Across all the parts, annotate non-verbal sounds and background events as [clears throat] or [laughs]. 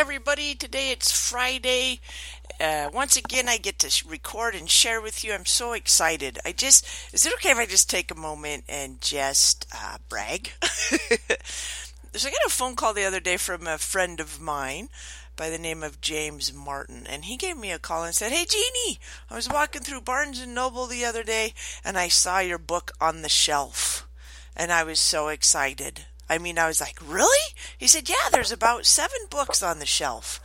everybody. Today it's Friday. Uh, once again, I get to record and share with you. I'm so excited. I just, is it okay if I just take a moment and just uh, brag? [laughs] so I got a phone call the other day from a friend of mine by the name of James Martin, and he gave me a call and said, "Hey, Jeannie, I was walking through Barnes and Noble the other day, and I saw your book on the shelf." And I was so excited. I mean, I was like, really? He said, yeah, there's about seven books on the shelf.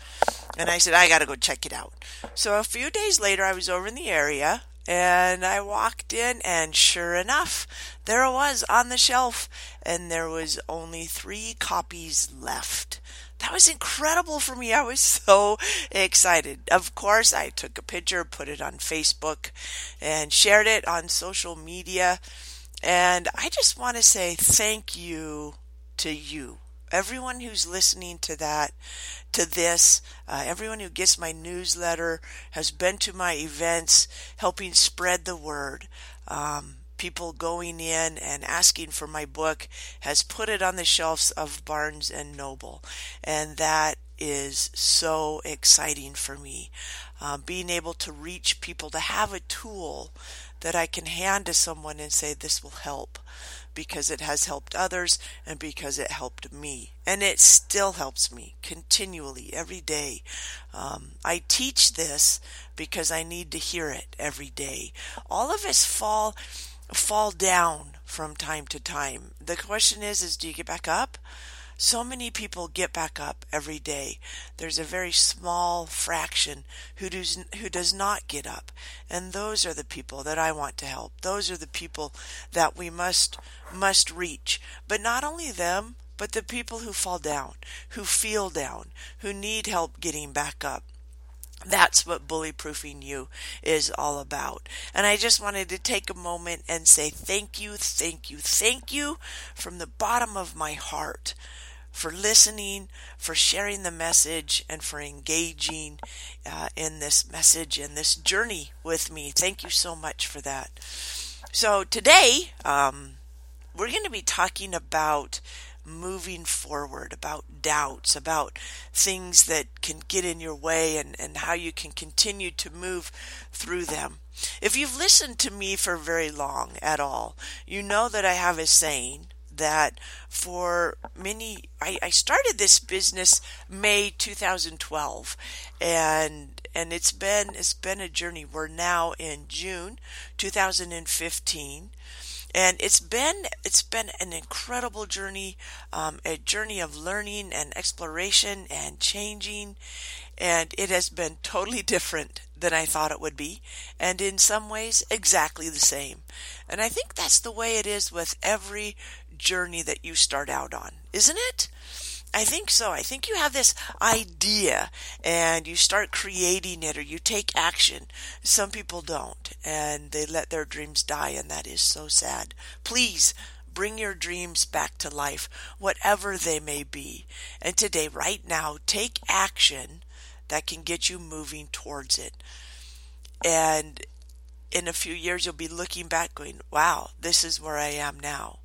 And I said, I got to go check it out. So a few days later, I was over in the area and I walked in, and sure enough, there it was on the shelf, and there was only three copies left. That was incredible for me. I was [laughs] so excited. Of course, I took a picture, put it on Facebook, and shared it on social media. And I just want to say thank you to you. Everyone who's listening to that, to this, uh, everyone who gets my newsletter, has been to my events, helping spread the word. Um, people going in and asking for my book has put it on the shelves of Barnes and Noble, and that is so exciting for me. Um, being able to reach people, to have a tool that I can hand to someone and say, This will help because it has helped others and because it helped me. And it still helps me continually every day. Um, I teach this because I need to hear it every day. All of us fall fall down from time to time. The question is is do you get back up? So many people get back up every day. There's a very small fraction who does, who does not get up. And those are the people that I want to help. Those are the people that we must, must reach. But not only them, but the people who fall down, who feel down, who need help getting back up. That's what bullyproofing you is all about. And I just wanted to take a moment and say thank you, thank you, thank you from the bottom of my heart for listening, for sharing the message, and for engaging uh, in this message and this journey with me. Thank you so much for that. So, today, um, we're going to be talking about moving forward, about doubts, about things that can get in your way, and, and how you can continue to move through them. If you've listened to me for very long at all, you know that I have a saying that for many I, I started this business May 2012 and and it's been it's been a journey. We're now in June 2015 and it's been it's been an incredible journey, um, a journey of learning and exploration and changing, and it has been totally different than I thought it would be, and in some ways exactly the same. And I think that's the way it is with every journey that you start out on, isn't it? I think so. I think you have this idea and you start creating it or you take action. Some people don't and they let their dreams die and that is so sad. Please bring your dreams back to life, whatever they may be. And today, right now, take action that can get you moving towards it. And in a few years, you'll be looking back going, wow, this is where I am now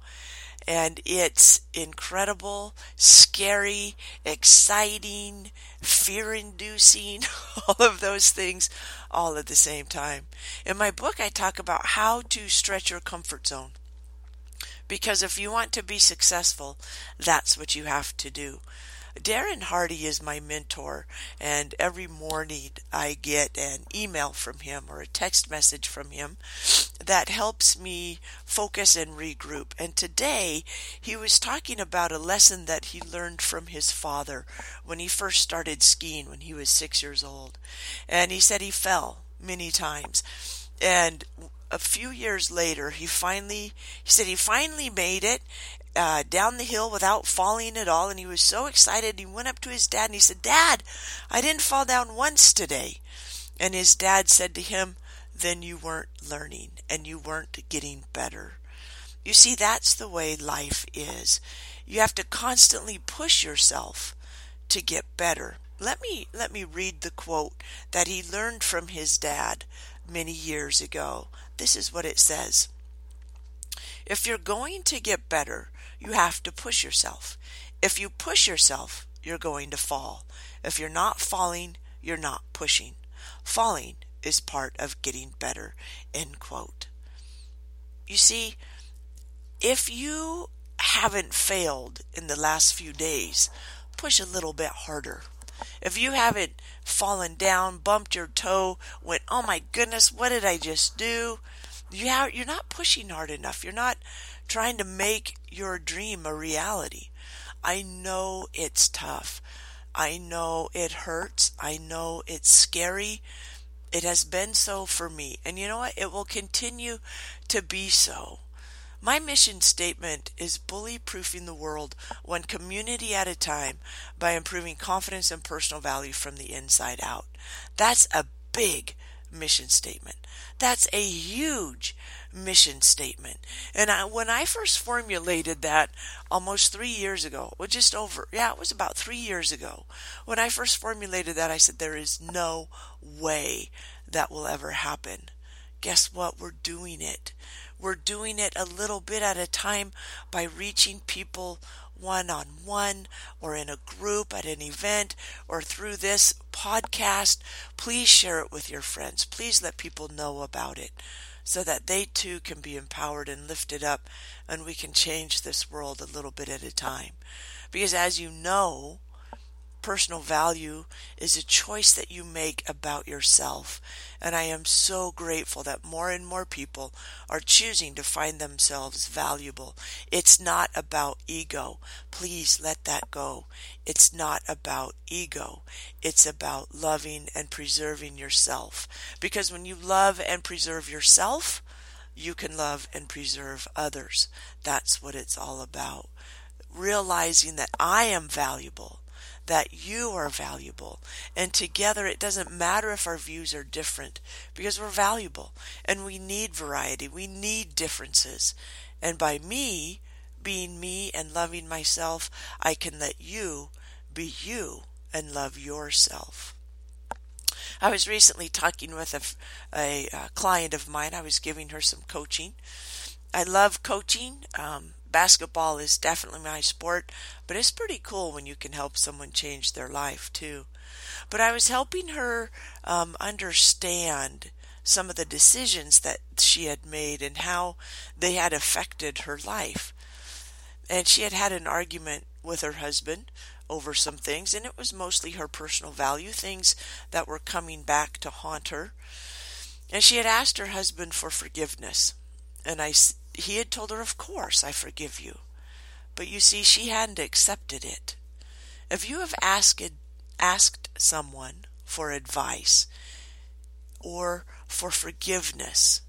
and it's incredible, scary, exciting, fear inducing, [laughs] all of those things all at the same time. In my book, I talk about how to stretch your comfort zone. Because if you want to be successful, that's what you have to do. Darren Hardy is my mentor, and every morning I get an email from him or a text message from him that helps me focus and regroup. And today he was talking about a lesson that he learned from his father when he first started skiing when he was six years old. And he said he fell many times. And a few years later, he finally, he said he finally made it uh, down the hill without falling at all, and he was so excited. He went up to his dad and he said, Dad, I didn't fall down once today. And his dad said to him, Then you weren't learning and you weren't getting better. You see, that's the way life is. You have to constantly push yourself to get better. Let me let me read the quote that he learned from his dad many years ago. This is what it says. If you're going to get better, you have to push yourself. If you push yourself, you're going to fall. If you're not falling, you're not pushing. Falling is part of getting better. End quote. You see, if you haven't failed in the last few days, push a little bit harder. If you haven't fallen down, bumped your toe, went, oh my goodness, what did I just do? You have, you're not pushing hard enough. You're not trying to make your dream a reality. I know it's tough. I know it hurts. I know it's scary. It has been so for me. And you know what? It will continue to be so. My mission statement is bully proofing the world one community at a time by improving confidence and personal value from the inside out. That's a big mission statement. That's a huge mission statement. And I, when I first formulated that almost three years ago, well, just over, yeah, it was about three years ago. When I first formulated that, I said, there is no way that will ever happen. Guess what? We're doing it. We're doing it a little bit at a time by reaching people one on one or in a group at an event or through this podcast. Please share it with your friends. Please let people know about it so that they too can be empowered and lifted up and we can change this world a little bit at a time. Because as you know, personal value is a choice that you make about yourself. And I am so grateful that more and more people are choosing to find themselves valuable. It's not about ego. Please let that go. It's not about ego. It's about loving and preserving yourself. Because when you love and preserve yourself, you can love and preserve others. That's what it's all about. Realizing that I am valuable that you are valuable. And together, it doesn't matter if our views are different because we're valuable and we need variety. We need differences. And by me being me and loving myself, I can let you be you and love yourself. I was recently talking with a, a, a, client of mine. I was giving her some coaching. I love coaching. Um, basketball is definitely my sport, but it's pretty cool when you can help someone change their life too. But I was helping her um, understand some of the decisions that she had made and how they had affected her life. And she had had an argument with her husband over some things, and it was mostly her personal value, things that were coming back to haunt her. And she had asked her husband for forgiveness. And I, he had told her, Of course, I forgive you. But you see, she hadn't accepted it. If you have asked, asked someone for advice or for forgiveness,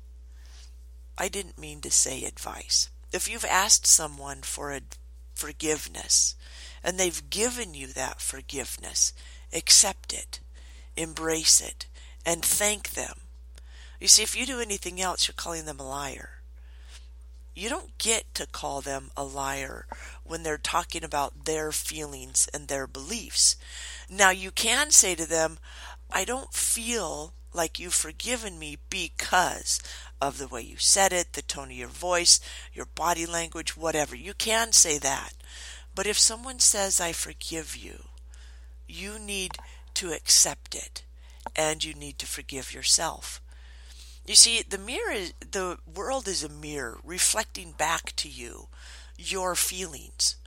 I didn't mean to say advice. If you've asked someone for a forgiveness and they've given you that forgiveness, accept it, embrace it, and thank them. You see, if you do anything else, you're calling them a liar you don't get to call them a liar when they're talking about their feelings and their beliefs. Now, you can say to them, I don't feel like you've forgiven me because of the way you said it, the tone of your voice, your body language, whatever. You can say that. But if someone says, I forgive you, you need to accept it and you need to forgive yourself. You see, the mirror, is, the world is a mirror reflecting back to you your feelings.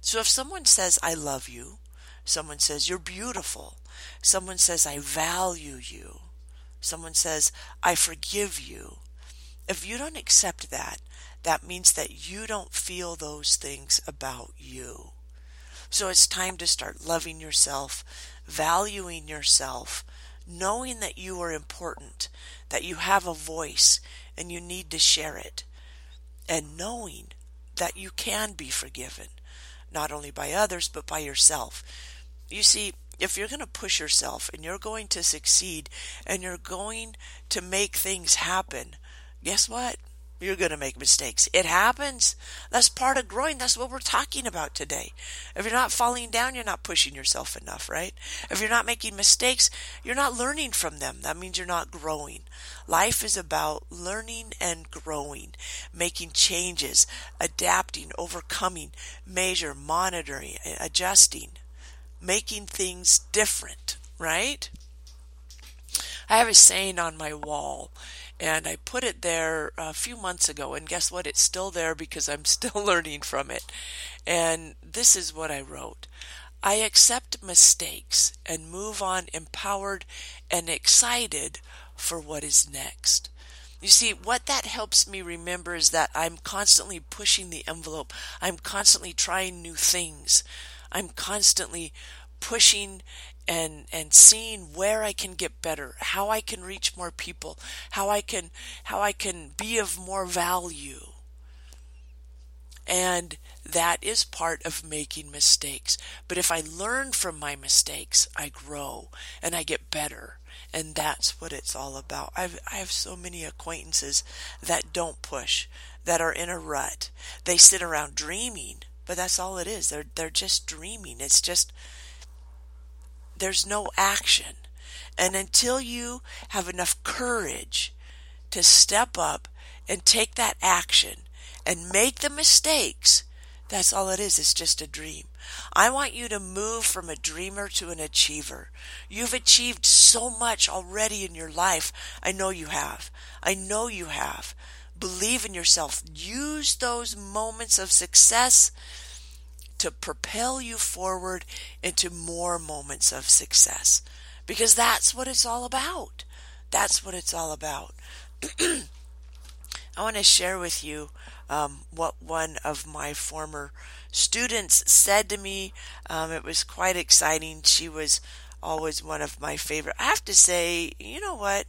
So if someone says, I love you, someone says, you're beautiful, someone says, I value you, someone says, I forgive you, if you don't accept that, that means that you don't feel those things about you. So it's time to start loving yourself, valuing yourself, knowing that you are important, that you have a voice and you need to share it, and knowing that you can be forgiven, not only by others, but by yourself. You see, if you're going to push yourself and you're going to succeed and you're going to make things happen, guess what? You're going to make mistakes. It happens. That's part of growing. That's what we're talking about today. If you're not falling down, you're not pushing yourself enough, right? If you're not making mistakes, you're not learning from them. That means you're not growing. Life is about learning and growing, making changes, adapting, overcoming, measure, monitoring, adjusting. making things different, right? I have a saying on my wall, and I put it there a few months ago, and guess what? It's still there because I'm [laughs] still learning from it. And this is what I wrote I accept mistakes and move on empowered and excited for what is next. You see, what that helps me remember is that I'm constantly pushing the envelope. I'm constantly trying new things. I'm constantly pushing and and seeing where I can get better, how I can reach more people, how I can how I can be of more value. And that is part of making mistakes. But if I learn from my mistakes, I grow and I get better. And that's what it's all about. I've, I have so many acquaintances that don't push, that are in a rut. They sit around dreaming, but that's all it is. They're, they're just dreaming. It's just, there's no action. And until you have enough courage to step up and take that action and make the mistakes, that's all it is. It's just a dream. I want you to move from a dreamer to an achiever. You've achieved so much already in your life. I know you have. I know you have. Believe in yourself. Use those moments of success to propel you forward into more moments of success. Because that's what it's all about. That's what it's all about. [clears throat] I want to share with you um, what one of my former students said to me. Um, it was quite exciting. She was always one of my favorite. I have to say, you know what?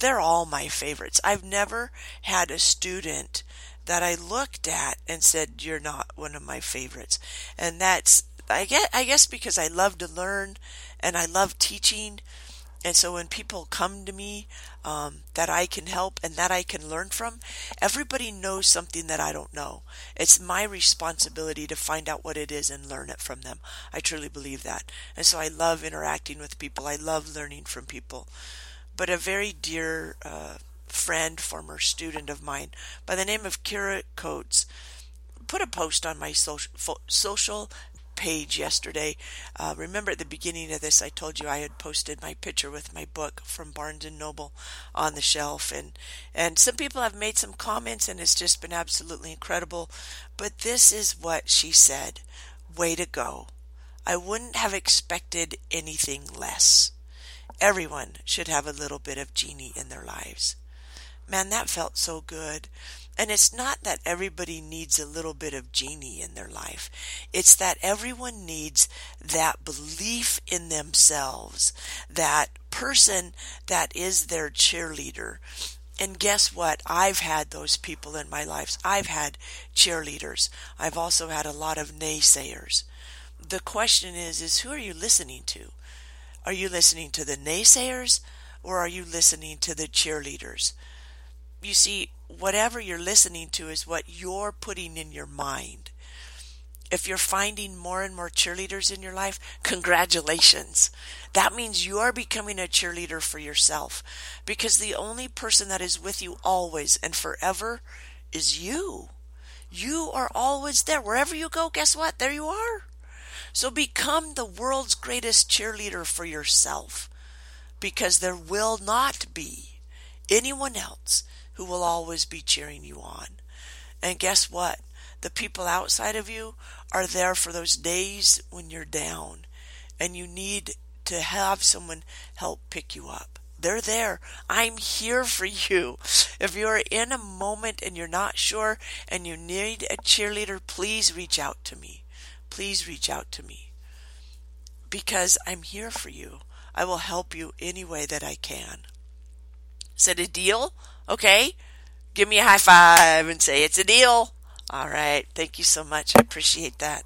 They're all my favorites. I've never had a student that I looked at and said, "You're not one of my favorites," and that's I guess I guess because I love to learn and I love teaching, and so when people come to me um, that I can help and that I can learn from, everybody knows something that I don't know. It's my responsibility to find out what it is and learn it from them. I truly believe that, and so I love interacting with people. I love learning from people. But a very dear uh, friend, former student of mine by the name of Kira Coates put a post on my social, social page yesterday. Uh, remember at the beginning of this, I told you I had posted my picture with my book from Barnes and Noble on the shelf, and and some people have made some comments, and it's just been absolutely incredible. But this is what she said: "Way to go! I wouldn't have expected anything less. Everyone should have a little bit of Jeannie in their lives." Man, that felt so good. And it's not that everybody needs a little bit of Jeannie in their life. It's that everyone needs that belief in themselves, that person that is their cheerleader. And guess what? I've had those people in my life. I've had cheerleaders. I've also had a lot of naysayers. The question is, is who are you listening to? Are you listening to the naysayers or are you listening to the cheerleaders? You see, whatever you're listening to is what you're putting in your mind. If you're finding more and more cheerleaders in your life, congratulations. That means you're becoming a cheerleader for yourself because the only person that is with you always and forever is you. You are always there. Wherever you go, guess what? There you are. So become the world's greatest cheerleader for yourself because there will not be anyone else who will always be cheering you on. And guess what? The people outside of you are there for those days when you're down and you need to have someone help pick you up. They're there. I'm here for you. If you're in a moment and you're not sure and you need a cheerleader, please reach out to me. Please reach out to me. Because I'm here for you. I will help you any way that I can. Is it a deal? Okay. Give me a high five and say it's a deal. All right. Thank you so much. I appreciate that.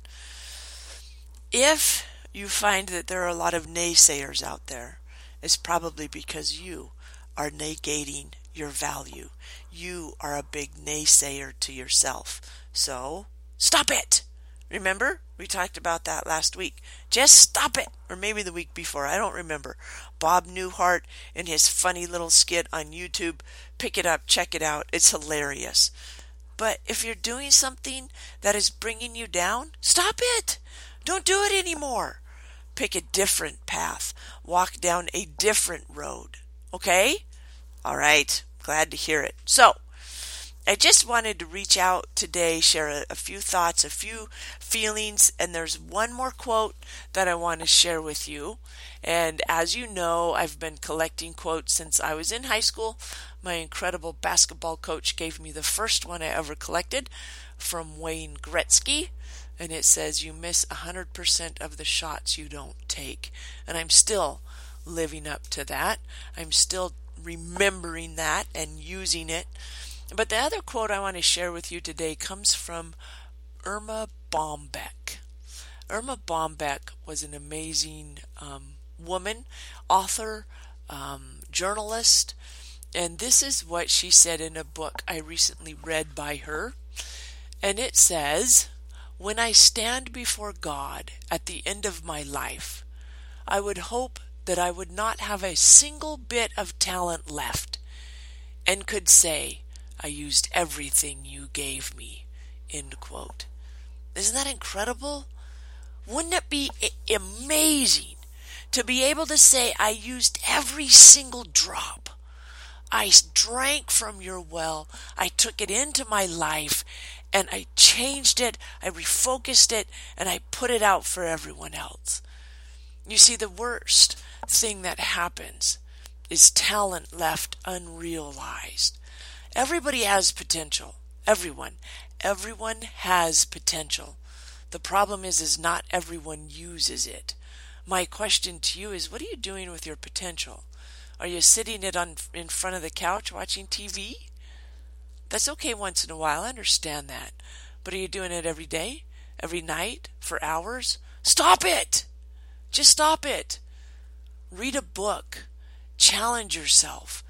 If you find that there are a lot of naysayers out there, it's probably because you are negating your value. You are a big naysayer to yourself. So, stop it! Remember? We talked about that last week. Just stop it! Or maybe the week before. I don't remember. Bob Newhart in his funny little skit on YouTube. Pick it up, check it out. It's hilarious. But if you're doing something that is bringing you down, stop it! Don't do it anymore. pick a different path, walk down a different road. Okay? All right. Glad to hear it. So, I just wanted to reach out today, share a, a, few thoughts, a few feelings, and there's one more quote that I want to share with you. And as you know, I've been collecting quotes since I was in high school. My incredible basketball coach gave me the first one I ever collected from Wayne Gretzky. And it says, You miss 100% of the shots you don't take. And I'm still living up to that. I'm still remembering that and using it. But the other quote I want to share with you today comes from Erma Bombeck. Erma Bombeck was an amazing um, woman, author, um, journalist, and this is what she said in a book I recently read by her. And it says, When I stand before God at the end of my life, I would hope that I would not have a single bit of talent left and could say, I used everything you gave me. End quote. Isn't that incredible? Wouldn't it be amazing to be able to say, I used every single drop? I drank from your well. I took it into my life and I changed it. I refocused it and I put it out for everyone else. You see, the worst thing that happens is talent left unrealized. Everybody has potential. Everyone. Everyone has potential. The problem is is not everyone uses it. My question to you is what are you doing with your potential? Are you sitting it on in front of the couch watching TV? That's okay once in a while. I understand that. But are you doing it every day? Every night? For hours? Stop it! Just stop it. Read a book. Challenge yourself.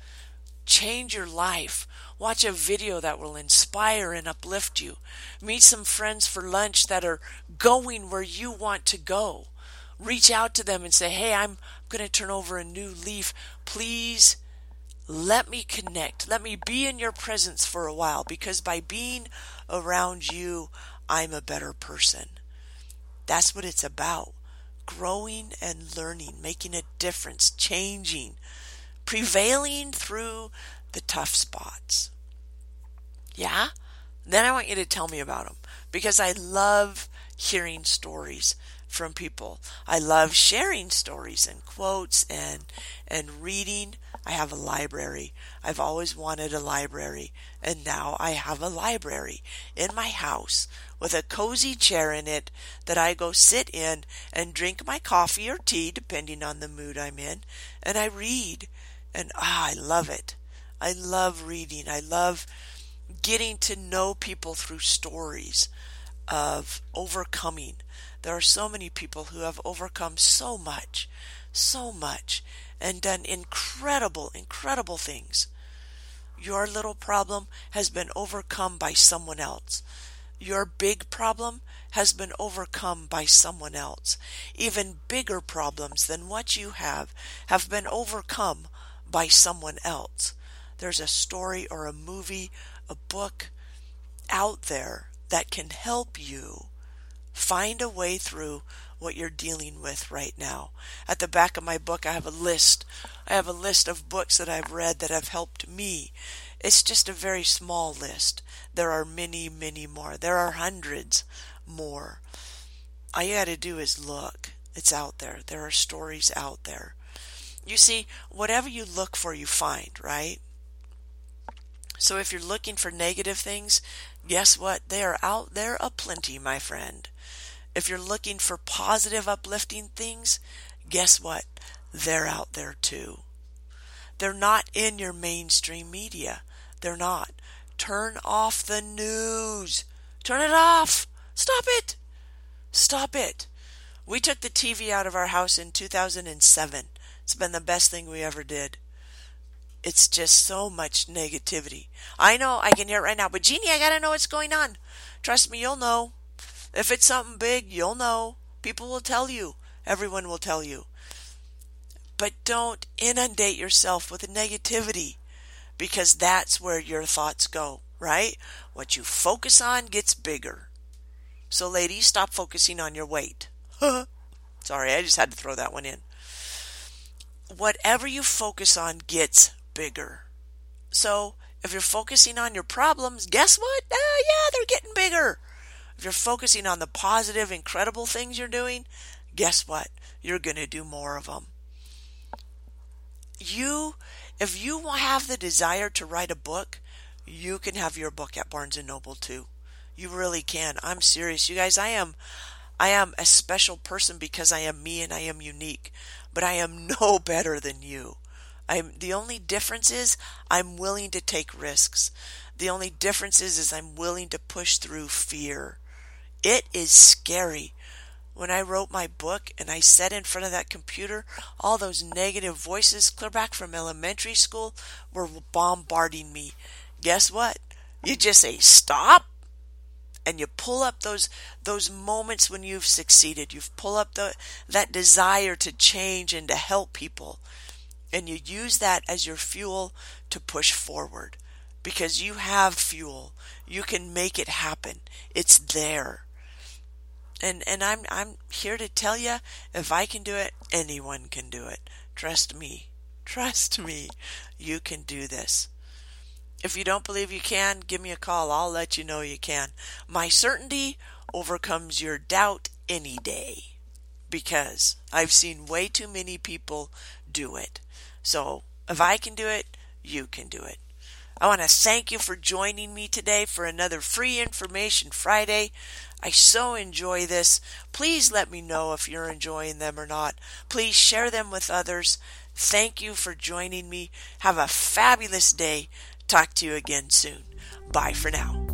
Change your life. Watch a video that will inspire and uplift you. Meet some friends for lunch that are going where you want to go. Reach out to them and say, Hey, I'm going to turn over a new leaf. Please let me connect. Let me be in your presence for a while because by being around you, I'm a better person. That's what it's about. Growing and learning, making a difference, changing, prevailing through the tough spots. Yeah? Then I want you to tell me about them because I love hearing stories from people. I love sharing stories and quotes and and reading. I have a library. I've always wanted a library and now I have a library in my house with a cozy chair in it that I go sit in and drink my coffee or tea depending on the mood I'm in and I read and ah I love it. I love reading. I love getting to know people through stories of overcoming. There are so many people who have overcome so much, so much, and done incredible, incredible things. Your little problem has been overcome by someone else. Your big problem has been overcome by someone else. Even bigger problems than what you have have been overcome by someone else there's a story or a movie, a book out there that can help you find a way through what you're dealing with right now. At the back of my book, I have a list. I have a list of books that I've read that have helped me. It's just a very small list. There are many, many more. There are hundreds more. All you got to do is look. It's out there. There are stories out there. You see, whatever you look for, you find, right? So if you're looking for negative things, guess what? They are out there aplenty, my friend. If you're looking for positive, uplifting things, guess what? They're out there too. They're not in your mainstream media. They're not. Turn off the news. Turn it off. Stop it. Stop it. We took the TV out of our house in 2007. It's been the best thing we ever did it's just so much negativity. I know I can hear it right now, but Jeannie, I gotta know what's going on. Trust me, you'll know. If it's something big, you'll know. People will tell you. Everyone will tell you. But don't inundate yourself with negativity because that's where your thoughts go, right? What you focus on gets bigger. So, ladies, stop focusing on your weight. [laughs] Sorry, I just had to throw that one in. Whatever you focus on gets bigger. So if you're focusing on your problems, guess what? Oh, yeah, they're getting bigger. If you're focusing on the positive, incredible things you're doing, guess what? You're going to do more of them. You, if you have the desire to write a book, you can have your book at Barnes and Noble too. You really can. I'm serious. You guys, I am I am a special person because I am me and I am unique, but I am [laughs] no better than you. I'm the only difference is I'm willing to take risks. The only difference is, is I'm willing to push through fear. It is scary. When I wrote my book and I sat in front of that computer, all those negative voices clear back from elementary school were bombarding me. Guess what? You just say stop and you pull up those those moments when you've succeeded. You pull up the that desire to change and to help people and you use that as your fuel to push forward because you have fuel. You can make it happen. It's there. And and I'm I'm here to tell you if I can do it, anyone can do it. Trust me. Trust me. You can do this. If you don't believe you can, give me a call. I'll let you know you can. My certainty overcomes your doubt any day because I've seen way too many people do it. So if I can do it, you can do it. I want to thank you for joining me today for another Free Information Friday. I so enjoy this. Please let me know if you're enjoying them or not. Please share them with others. Thank you for joining me. Have a fabulous day. Talk to you again soon. Bye for now.